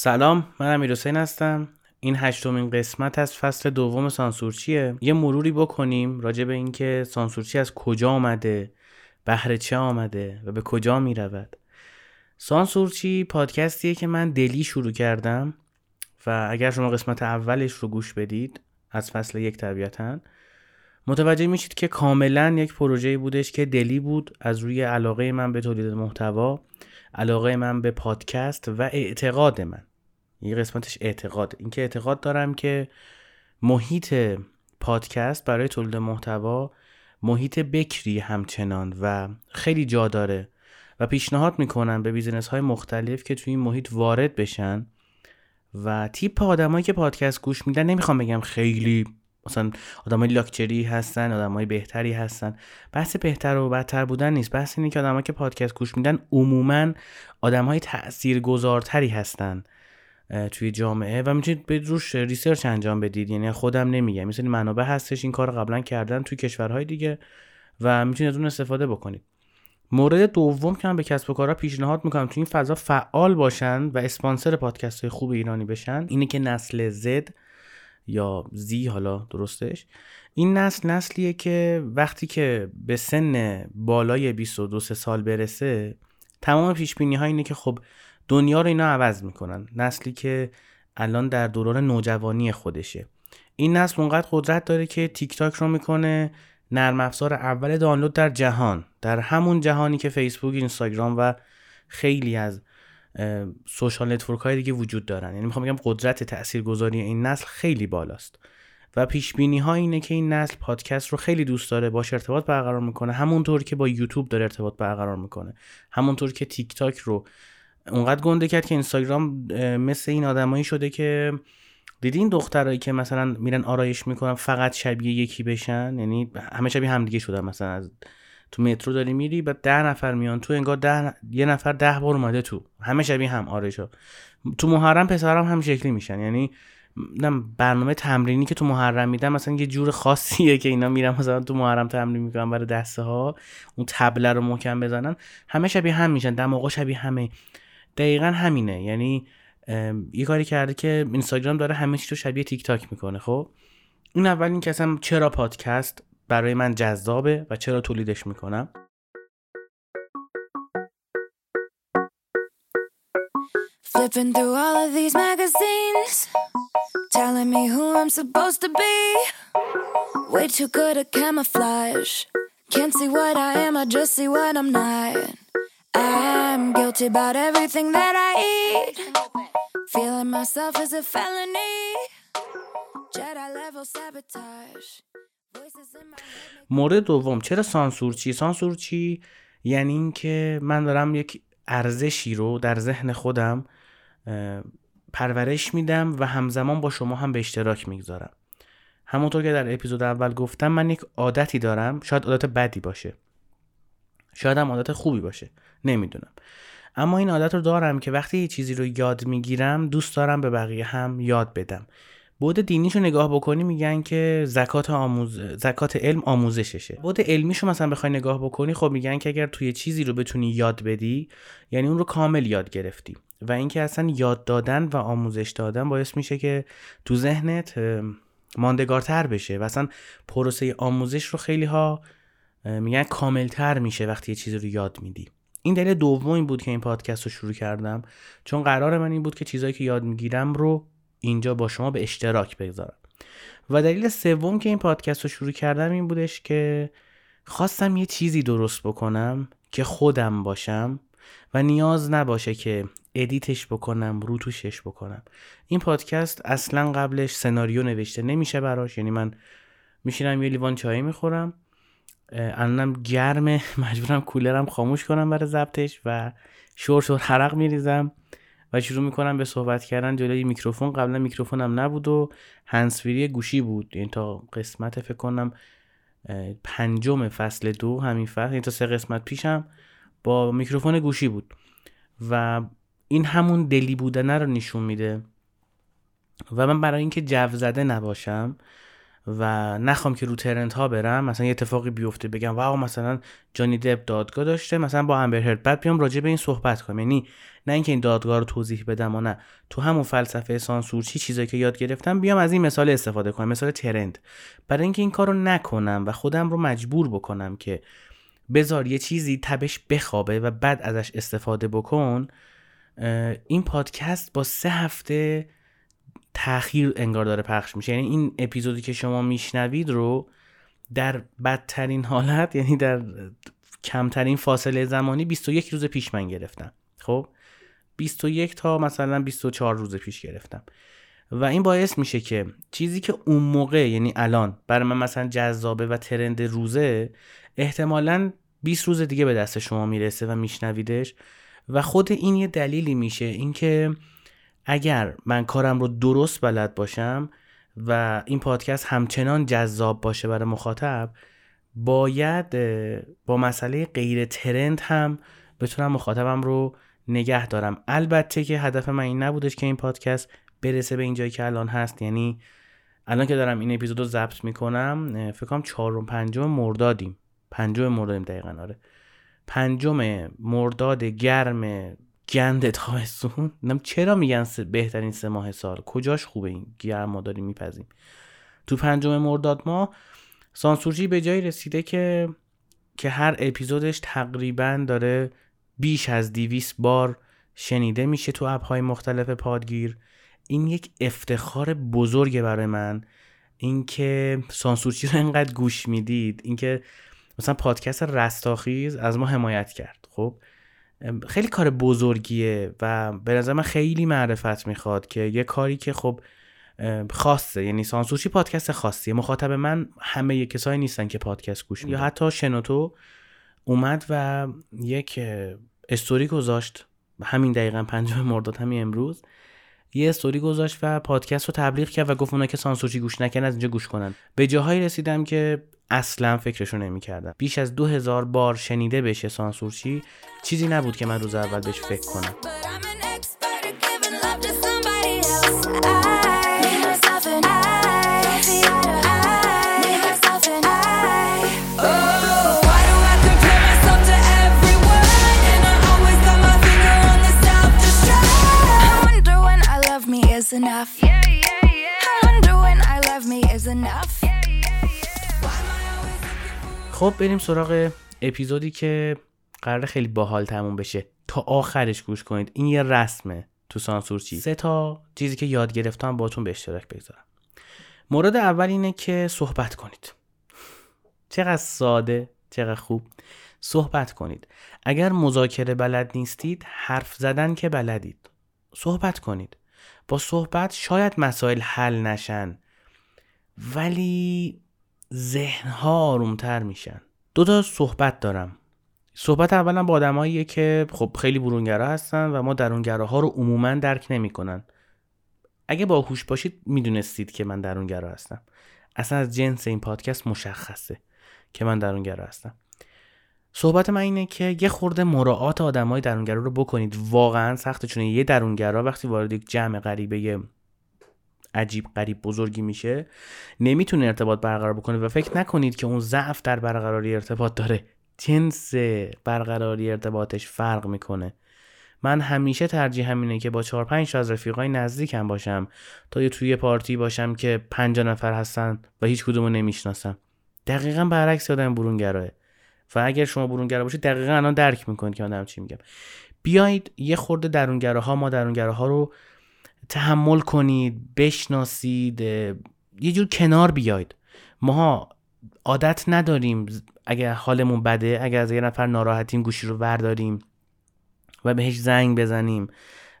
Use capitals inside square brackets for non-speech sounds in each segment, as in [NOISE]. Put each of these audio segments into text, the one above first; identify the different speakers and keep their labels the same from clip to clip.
Speaker 1: سلام من امیر حسین هستم. این هشتمین قسمت از فصل دوم سانسورچیه. یه مروری بکنیم راجع به اینکه سانسورچی از کجا آمده بهر چه آمده و به کجا می رود سانسورچی پادکستیه که من دلی شروع کردم و اگر شما قسمت اولش رو گوش بدید از فصل یک طبیعتا متوجه میشید که کاملا یک پروژه بودش که دلی بود از روی علاقه من به تولید محتوا علاقه من به پادکست و اعتقاد من. یه قسمتش اعتقاد. اینکه اعتقاد دارم که محیط پادکست برای تولید محتوا محیط بکری همچنان و خیلی جا داره و پیشنهاد می‌کنم به بیزینس های مختلف که توی این محیط وارد بشن و تیپ آدمایی که پادکست گوش میدن نمی‌خوام بگم خیلی مثلا آدمای لاکچری هستن آدمای بهتری هستن. بحث بهتر و بدتر بودن نیست. بحث اینه که آدمایی که پادکست گوش میدن عموما آدمای تاثیرگذارتری هستن. توی جامعه و می‌تونید برید روش research انجام بدید. یعنی خودم نمیگم. مثل منابع هستش این کار قبلا کردن توی کشورهای دیگه و می‌تونید از اون استفاده بکنید. مورد دوم که من به کسب و کارها پیشنهاد می‌کنم توی این فضا فعال باشن و اسپانسر پادکست های خوب ایرانی بشن اینه که نسل زد یا زی حالا درستش. این نسل نسلیه که وقتی که به سن بالای 22 سال برسه تمام پیش بینی ها اینه که خب دنیا رو اینا عوض می‌کنن. نسلی که الان در دوران نوجوانی خودشه. این نسل اونقدر قدرت داره که تیک تاک رو می‌کنه نرم افزار اول دانلود در جهان در همون جهانی که فیسبوک اینستاگرام و خیلی از social network های دیگه وجود دارن. یعنی می‌خوام بگم قدرت تاثیرگذاری این نسل خیلی بالاست. و پیش بینی ها اینه که این نسل پادکست رو خیلی دوست داره باش ارتباط برقرار می‌کنه. همونطور که با یوتیوب داره ارتباط برقرار می‌کنه. همونطور که تیک تاک رو اونقدر گنده کرد که اینستاگرام مثل این آدمایی شده که دیدین دخترایی که مثلا میرن آرایش می‌کنن فقط شبیه یکی بشن؟ یعنی همه شبیه همدیگه شدن مثلا از تو مترو داری میری بعد ده نفر میان تو انگار ده یه نفر ده بار اومده تو. همه شبیه هم آرایشا تو محرم پسرام هم شکلی میشن. یعنی برنامه تمرینی که تو محرم میدن مثلا یه جور خاصیه که اینا میرن مثلا تو محرم تمرین می‌کنن برای دسته ها اون تبله رو محکم بزنن. همه شبیه هم میشن. دماغا شبیه همه. دقیقا همینه. یعنی یه کاری کرده که اینستاگرام داره همه چی رو شبیه تیک تاک می‌کنه خب؟ این اول این که اصلا چرا پادکست برای من جذابه و چرا تولیدش می‌کنم؟ Flipping through all of these magazines Telling me who I'm supposed to be. Way too good at camouflage. Can't see what I am, I just see what I'm not. I'm guilty about everything that I eat. Feeling myself is a felony. Jedi level sabotage. مورد دوم چرا سانسور چی؟ سانسور چی یعنی اینکه من دارم یک ارزشی رو در ذهن خودم پرورش میدم و همزمان با شما هم به اشتراک می‌گذارم همونطور که در اپیزود اول گفتم من یک عادتی دارم شاید عادت بدی باشه شاید هم عادت خوبی باشه. نمی‌دونم. اما این عادت رو دارم که وقتی یه چیزی رو یاد می‌گیرم دوست دارم به بقیه هم یاد بدم. بود دینیش رو نگاه بکنی میگن که زکات آموز زکات علم آموزششه. بود علمیش رو مثلا بخوای نگاه بکنی خب میگن که اگر توی چیزی رو بتونی یاد بدی یعنی اون رو کامل یاد گرفتی. و اینکه اصلا یاد دادن و آموزش دادن باعث میشه که تو ذهنت ماندگارتر بشه. و اصلا پروسه آموزش رو خیلی ها میگن کاملتر میشه وقتی یه چیزی رو یاد میدی. این دلیل دوم بود که این پادکست رو شروع کردم چون قرار من این بود که چیزایی که یاد می‌گیرم رو اینجا با شما به اشتراک بگذارم. و دلیل سوم که این پادکست رو شروع کردم این بودش که خواستم یه چیزی درست بکنم که خودم باشم و نیاز نباشه که edit ش بکنم روتوشش بکنم. این پادکست اصلا قبلش سناریو نوشته نمیشه براش یعنی من میشینم یه لیوان چای می‌خورم الانم گرمه [LAUGHS] مجبورم کولرم خاموش کنم برای ضبطش و شر شر عرق میریزم و شروع می‌کنم به صحبت کردن جلوی میکروفون. قبلا میکروفونم نبود و هنسفیری گوشی بود. یعنی تا قسمت فکر کنم پنجم فصل دو همین فصل یعنی تا سه قسمت پیشم با میکروفون گوشی بود. و این همون دلی بودنه رو نشون میده. و من برای اینکه جو زده نباشم و نخوام که رو ترنت ها برم مثلا یه اتفاقی بیفته بگم واو مثلا جانی دب دادگاه داشته مثلا با امبر هرد. بعد بیام راجع به این صحبت کنم. یعنی نه اینکه این دادگاه رو توضیح بدم و نه. تو همون فلسفه سانسورچی چیزایی که یاد گرفتم بیام از این مثال استفاده کنم مثال ترند. برای اینکه این کارو نکنم و خودم رو مجبور بکنم که بذار یه چیزی تبش بخوابه و بعد ازش استفاده بکن این پادکست با سه هفته تاخیر انگار داره پخش میشه. یعنی این اپیزودی که شما میشنوید رو در بدترین حالت یعنی در کمترین فاصله زمانی 21 روز پیش من گرفتم. خب؟ 21 تا مثلا 24 روز پیش گرفتم. و این باعث میشه که چیزی که اون موقع یعنی الان برای من مثلا جذابه و ترند روزه احتمالا 20 روز دیگه به دست شما می‌رسه و میشنویدش. و خود این یه دلیلی میشه. اینکه اگر من کارم رو درست بلد باشم و این پادکست همچنان جذاب باشه برای مخاطب باید با مسئله غیر ترند هم بتونم مخاطبم رو نگه دارم. البته که هدف من این نبودش که این پادکست برسه به اینجایی که الان هست. یعنی الان که دارم این اپیزود رو ضبط می‌کنم فکر کنم چهارم پنجم مردادیم. پنجم مردادیم دقیقا آره. پنجم مرداد گرم گند تابستون نم چرا میگن بهترین سه ماه سال؟ کجاش خوبه این گرم ما داریم میپذیم تو پنجم مرداد ما سانسورچی به جایی رسیده که که هر اپیزودش تقریبا داره بیش از دیویس بار شنیده میشه تو اپهای مختلف پادگیر. این یک افتخار بزرگه برای من. اینکه سانسورچی رو انقدر گوش می‌دید. اینکه مثلا پادکست رستاخیز از ما حمایت کرد خب؟ خیلی کار بزرگیه و به نظر من خیلی معرفت می‌خواد که یه کاری که خب خاصه یعنی سانسورچی پادکست خاصیه. مخاطب من همه یه کسایی نیستن که پادکست گوش میدن. یا حتی شنوتو اومد و یک استوری گذاشت. همین دقیقا پنجم مرداد همین امروز. یه استوری گذاشت و پادکست رو تبلیغ کرد و گفت اونا که سانسورچی گوش نکن از اینجا گوش کنن. به جاهایی رسیدم که اصلا فکرشو نمی‌کردم. بیش از دو هزار بار شنیده بشه سانسورچی چیزی نبود که من روز اول بهش فکر کنم. خب بریم سراغ اپیزودی که قرار خیلی باحال تموم بشه. تا آخرش گوش کنید. این یه رسمه. تو سانسور چی؟ سه تا چیزی که یاد گرفتم باتون به اشتراک بگذارم. مورد اول اینه که صحبت کنید. چقدر ساده چقدر خوب. صحبت کنید. اگر مذاکره بلد نیستید حرف زدن که بلدید. صحبت کنید. با صحبت شاید مسائل حل نشن. ولی ذهنها آرومتر میشن. دو تا صحبت دارم. صحبت اولا با آدماییه که خب خیلی برونگرا هستن و ما درونگراها رو عموما درک نمی‌کنن. اگه باهوش باشید می‌دونستید که من درونگرا هستم. اصلا از جنس این پادکست مشخصه که من درونگرا هستم. صحبت من اینه که یه خورده مراعات آدمای درونگرا رو بکنید. واقعا سخته چون یه درونگرا وقتی وارد یک جمع غریبه عجیب غریب بزرگی میشه نمی‌تونه ارتباط برقرار بکنه و فکر نکنید که اون ضعف در برقراری ارتباط داره. جنس برقراری ارتباطش فرق می‌کنه. من همیشه ترجیح همینه که با چهار پنج از رفیقای نزدیکم باشم تا یه توی پارتی باشم که پنج نفر هستن و هیچ کدومو نمی‌شناسم. دقیقا برعکس آدم برونگراه. و اگر شما برونگرا باشید دقیقا الان درک می‌کنید که من چی میگم. بیایید یه خورده درونگراها ما درونگراها رو تحمل کنید بشناسید یه جور کنار بیاید. ما عادت نداریم اگر حالمون بده اگر از یه نفر ناراحتیم گوشی رو برداریم و بهش زنگ بزنیم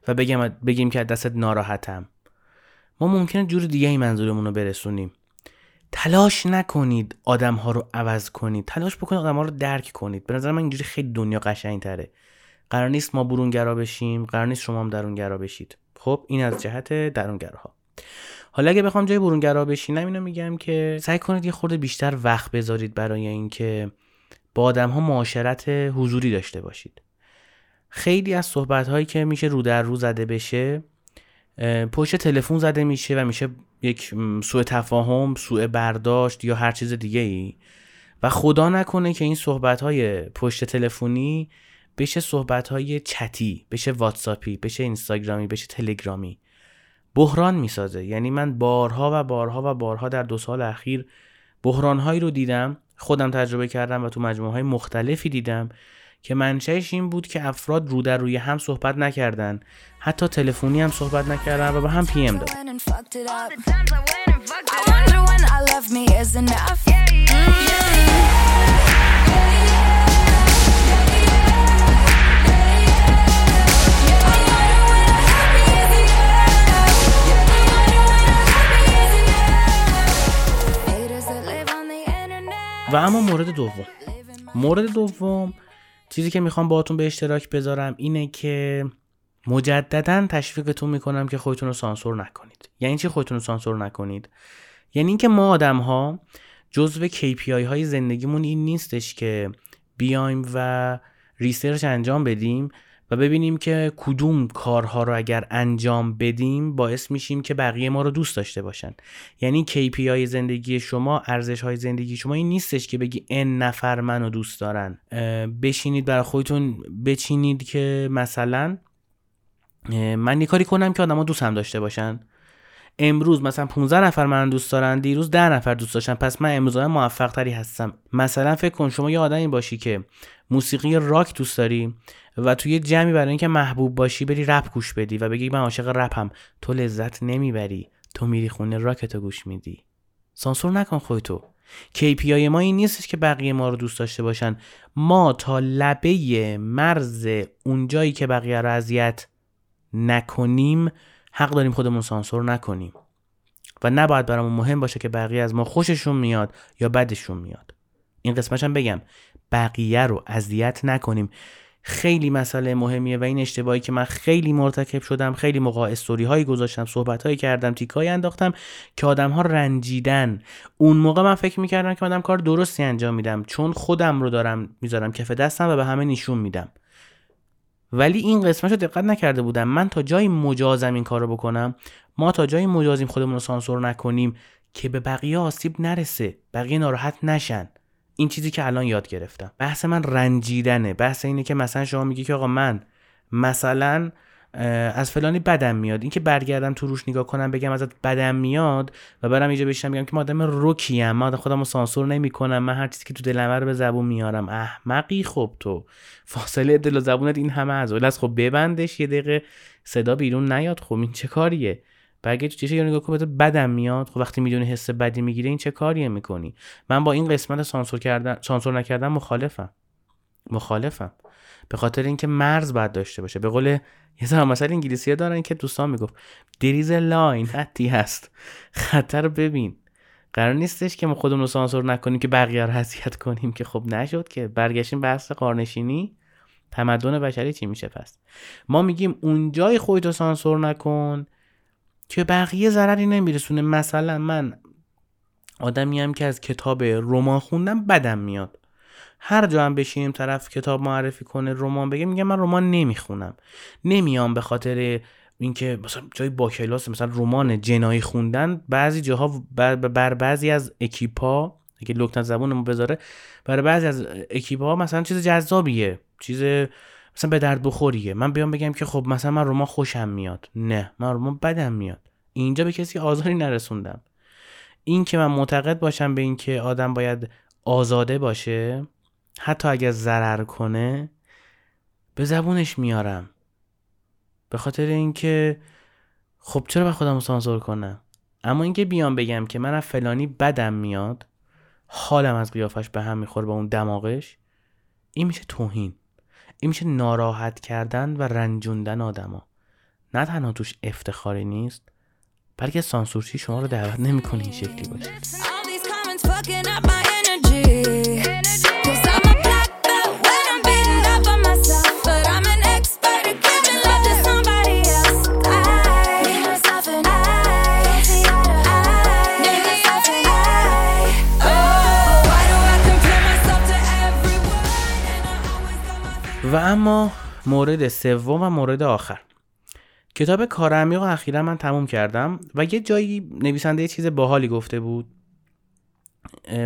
Speaker 1: و بگیم, بگیم که دستت ناراحتم. ما ممکنه جور دیگه ای منظورمون رو برسونیم. تلاش نکنید آدم ها رو عوض کنید. تلاش بکنید آدم ها رو درک کنید. به نظر من اینجوری خیلی دنیا قشنگ تره قرار نیست ما برونگرا بشیم قرار نیست شما هم درونگرا بشید. خب این از جهت درونگراها. حالا اگه بخوام جای برونگرا بشینم اینو میگم که سعی کنید یه خورده بیشتر وقت بذارید برای اینکه با آدم ها معاشرت حضوری داشته باشید. خیلی از صحبت هایی که میشه رو در رو زده بشه پشت تلفن زده میشه و میشه یک سوء تفاهم سوء برداشت یا هر چیز دیگه ای و خدا نکنه که این صحبت های پشت تلفنی بشه صحبت های چتی بشه واتساپی بشه اینستاگرامی بشه تلگرامی. بحران می‌سازه. یعنی من بارها و بارها و بارها در دو سال اخیر بحران هایی رو دیدم. خودم تجربه کردم و تو مجموعه های مختلفی دیدم که منشأش این بود که افراد رو در روی هم صحبت نکردن. حتی تلفنی هم صحبت نکردن و به هم پی ام و اما مورد دوم. مورد دوم چیزی که می‌خوام باهاتون به اشتراک بذارم اینه که مجددا تشویقتون می‌کنم که خودتون رو سانسور نکنید. یعنی چی خودتون رو سانسور نکنید؟ یعنی اینکه ما آدم ها جزو KPI های زندگیمون این نیستش که بیایم و research انجام بدیم و ببینیم که کدوم کارها رو اگر انجام بدیم باعث میشیم که بقیه ما رو دوست داشته باشن. یعنی KPI زندگی شما ارزش های زندگی شما این نیستش که بگی ان نفر منو دوست دارن. بشینید برای خودتون بچینید که مثلا من یه کاری کنم که آدما دوست هم داشته باشن. امروز مثلا 15 نفر من دوست دارن دیروز 10 نفر دوست داشتن پس من امروز موفق تری هستم. مثلا فکر کن شما یه آدمی باشی که موسیقی راک دوست داری و توی جمعی برای اینکه محبوب باشی بری رپ گوش بدی و بگی من عاشق رپم تو لذت نمی‌بری. تو میری خونه راکتو گوش میدی. سانسور نکن خودتو. KPI ما این نیستش که بقیه ما رو دوست داشته باشن. ما تا لبه مرز اونجایی که بقیه رو اذیت نکنیم حق داریم خودمون سانسور نکنیم. و نباید برامون مهم باشه که بقیه از ما خوششون میاد یا بدشون میاد. این قسمتش هم بگم. بقیه رو اذیت نکنیم. خیلی مسئله مهمیه و این اشتباهی که من خیلی مرتکب شدم خیلی موقع استوری هایی گذاشتم صحبت هایی کردم تیکایی انداختم که آدم ها رنجیدن. اون موقع من فکر می‌کردم که من کار درستی انجام میدم چون خودم رو دارم می‌ذارم کف دستم و به همه نشون میدم. ولی این قسمت رو دقت نکرده بودم. من تا جایی مجازم این کار رو بکنم ما تا جایی مجازیم خودمون رو سانسور نکنیم که به بقیه آسیب نرسه بقیه ناراحت نشن. این چیزی که الان یاد گرفتم. بحث من رنجیدنه. بحث اینه که مثلا شما میگی که آقا من مثلا از فلانی بدم میاد. اینکه برگردم تو روش نگاه کنم بگم ازت بدم میاد و برم اینجا بشم بگم که ما آدم روکیم من خودم رو سانسور نمی‌کنم. من هر چیزی که تو دلم رو به زبون میارم. احمقی خب تو. فاصله دل و زبونت این همه از از خب ببندش یه دقیقه صدا بیرون نیاد. خب این چه کاریه؟ تو چشه یا نگاه کن بدم میاد. خب وقتی می‌دونی حس بدی می‌گیره این چه کاریه می‌کنی؟ من با این قسمت سانسور کردن سانسور نکردن مخالفم. مخالفم. به خاطر اینکه مرز باید داشته باشه. به قول یه زمان مثلا انگلیسی دارن که دوستان می‌گفت دریز لاین خطی هست. خطر ببین. قرار نیستش که ما خودمون رو سانسور نکنیم که بقیه رو کنیم که خب نشد که. برگشتیم بحث قارنشینی. تمدن بشری چی میشه پس؟ ما میگیم اونجای خودتو سانسور نکن. که بقیه ضرری نمیرسونه. مثلا من آدمی هم که از کتاب رمان خوندم بدم میاد. هر جا هم بشینیم طرف کتاب معرفی کنه رمان بگه میگه من رمان نمی‌خونم. نمیام به خاطر اینکه مثلا جای با کلاس مثلا رمان جنایی خوندن بعضی جاها بر, بعضی از اکیپا اگه لکنت زبونمو بذاره برای بعضی از اکیپا مثلا چیز جذابیه. چیز مثلا به درد بخوریه. من بیام بگم که خب مثلا من رمان خوشم میاد. نه من رمان بدم میاد. اینجا به کسی آزاری نرسوندم. این که من معتقد باشم به اینکه آدم باید آزاده باشه حتی اگر ضرر کنه به زبونش میارم. به خاطر اینکه خب چرا به خودم سانسور کنم؟ اما اینکه بیام بگم که من از فلانی بدم میاد حالم از قیافش به هم می‌خوره با اون دماغش این میشه توهین. این میشه ناراحت کردن و رنجوندن آدما. نه تنها توش افتخاری نیست بلکه سانسورچی شما رو دعوت نمی‌کنه این شکلی باشه. و اما مورد سوم و مورد آخر. کتاب کار عمیق اخیرا من تموم کردم و یه جایی نویسنده یه چیز باحالی گفته بود.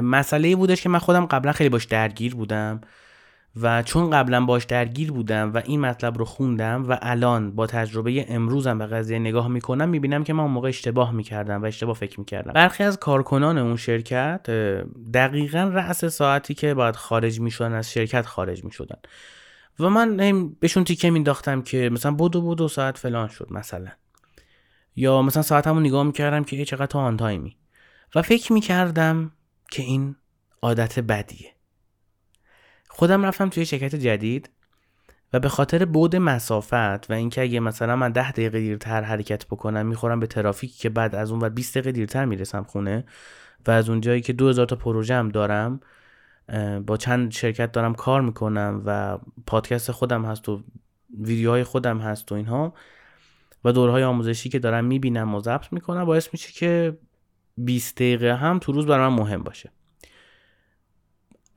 Speaker 1: مسئله بودش که من خودم قبلا خیلی باش درگیر بودم و چون قبلا باش درگیر بودم و این مطلب رو خوندم و الان با تجربه امروزم به قضیه نگاه می‌کنم می‌بینم که من اون موقع اشتباه می‌کردم و اشتباه فکر می‌کردم. برخی از کارکنان اون شرکت دقیقا رأس ساعتی که باید خارج می‌شدن از شرکت خارج می‌شدن. و من بهشون تیکه مینداختم که مثلا بدو بدو ساعت فلان شد مثلا. یا مثلا ساعتمو نگاه می‌کردم که چقدر تو آن تایمی. و فکر می‌کردم که این عادت بدیه. خودم رفتم توی شرکت جدید و به خاطر بود مسافت و اینکه اگه مثلا من ده دقیقه دیرتر حرکت بکنم می‌خورم به ترافیکی که بعد از اون و 20 دقیقه دیرتر می‌رسم خونه و از اون جایی که 2000 تا پروژه هم دارم با چند شرکت دارم کار می‌کنم و پادکست خودم هست و ویدیوهای خودم هست و اینها و دورهای آموزشی که دارم می‌بینم و ضبط می‌کنم باعث میشه که 20 دقیقه هم تو روز برای من مهم باشه.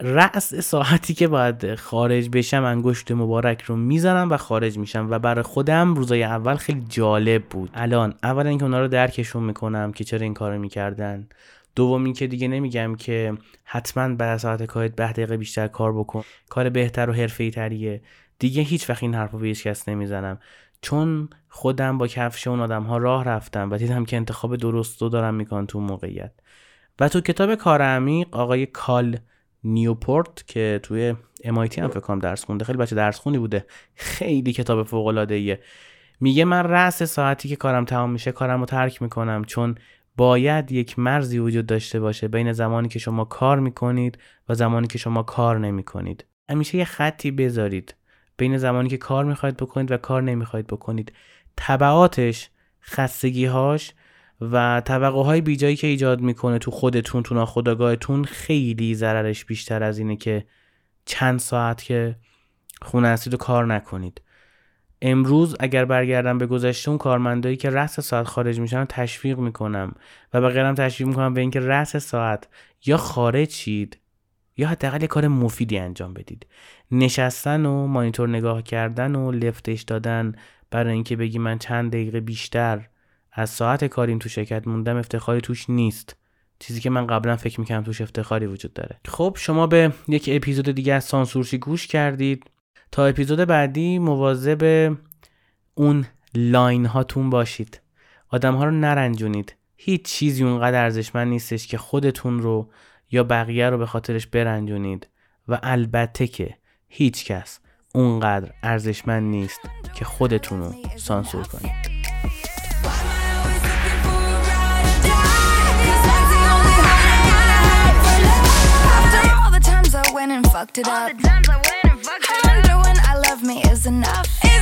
Speaker 1: رأس ساعتی که باید خارج بشم انگشت مبارک رو می‌زنم و خارج میشم و برای خودم روزای اول خیلی جالب بود. الان اولا اینکه اونا رو درکشون می‌کنم که چرا این کارو می‌کردن. دوم که دیگه نمیگم که حتما بعد ساعت کارت ده دقیقه بیشتر کار بکن. کار بهتر و حرفه‌ای تریه. دیگه هیچ وقت این حرفو به هیچ کس نمی‌زنم. چون خودم با کفش اون آدم ها راه رفتم و دیدم که انتخاب درست رو دارم می‌کنن تو موقعیت. و تو کتاب کار عمیق آقای کال نیوپورت که توی MIT هم فکر درس خونده خیلی بچه درس خونی بوده خیلی کتاب فوق العاده میگه من رأس ساعتی که کارم تمام میشه کارم رو ترک می‌کنم. چون باید یک مرزی وجود داشته باشه بین زمانی که شما کار می‌کنید و زمانی که شما کار نمی‌کنید. همیشه یه خطی بذارید بین زمانی که کار می‌خواید بکنید و کار نمی‌خواید بکنید. تبعاتش خستگیهاش و طبقه های بیجایی که ایجاد می‌کنه تو خودتون تو ناخودآگاهتون خیلی ضررش بیشتر از اینه که چند ساعت که خونه هستید و کار نکنید. امروز اگر برگردم به گذشته اون کارمندایی که رأس ساعت خارج میشن تشویق می‌کنم. و به غیرم تشویق می‌کنم به اینکه رأس ساعت یا خارج شید یا حداقل یه کار مفیدی انجام بدید. نشستن و مانیتور نگاه کردن و لفتش دادن برای اینکه بگی من چند دقیقه بیشتر از ساعت کاریم تو شرکت موندم افتخاری توش نیست. چیزی که من قبلا فکر می‌کنم توش افتخاری وجود داره. خب شما به یک اپیزود دیگه از سانسورشی گوش کردید. تا اپیزود بعدی مواظب اون لاین هاتون باشید. آدم ها رو نرنجونید. هیچ چیزی اونقدر ارزشمند نیستش که خودتون رو یا بقیه رو به خاطرش برنجونید. و البته که هیچ کس اونقدر ارزشمند نیست که خودتون رو سانسور کنید. Fucked it up. me is enough.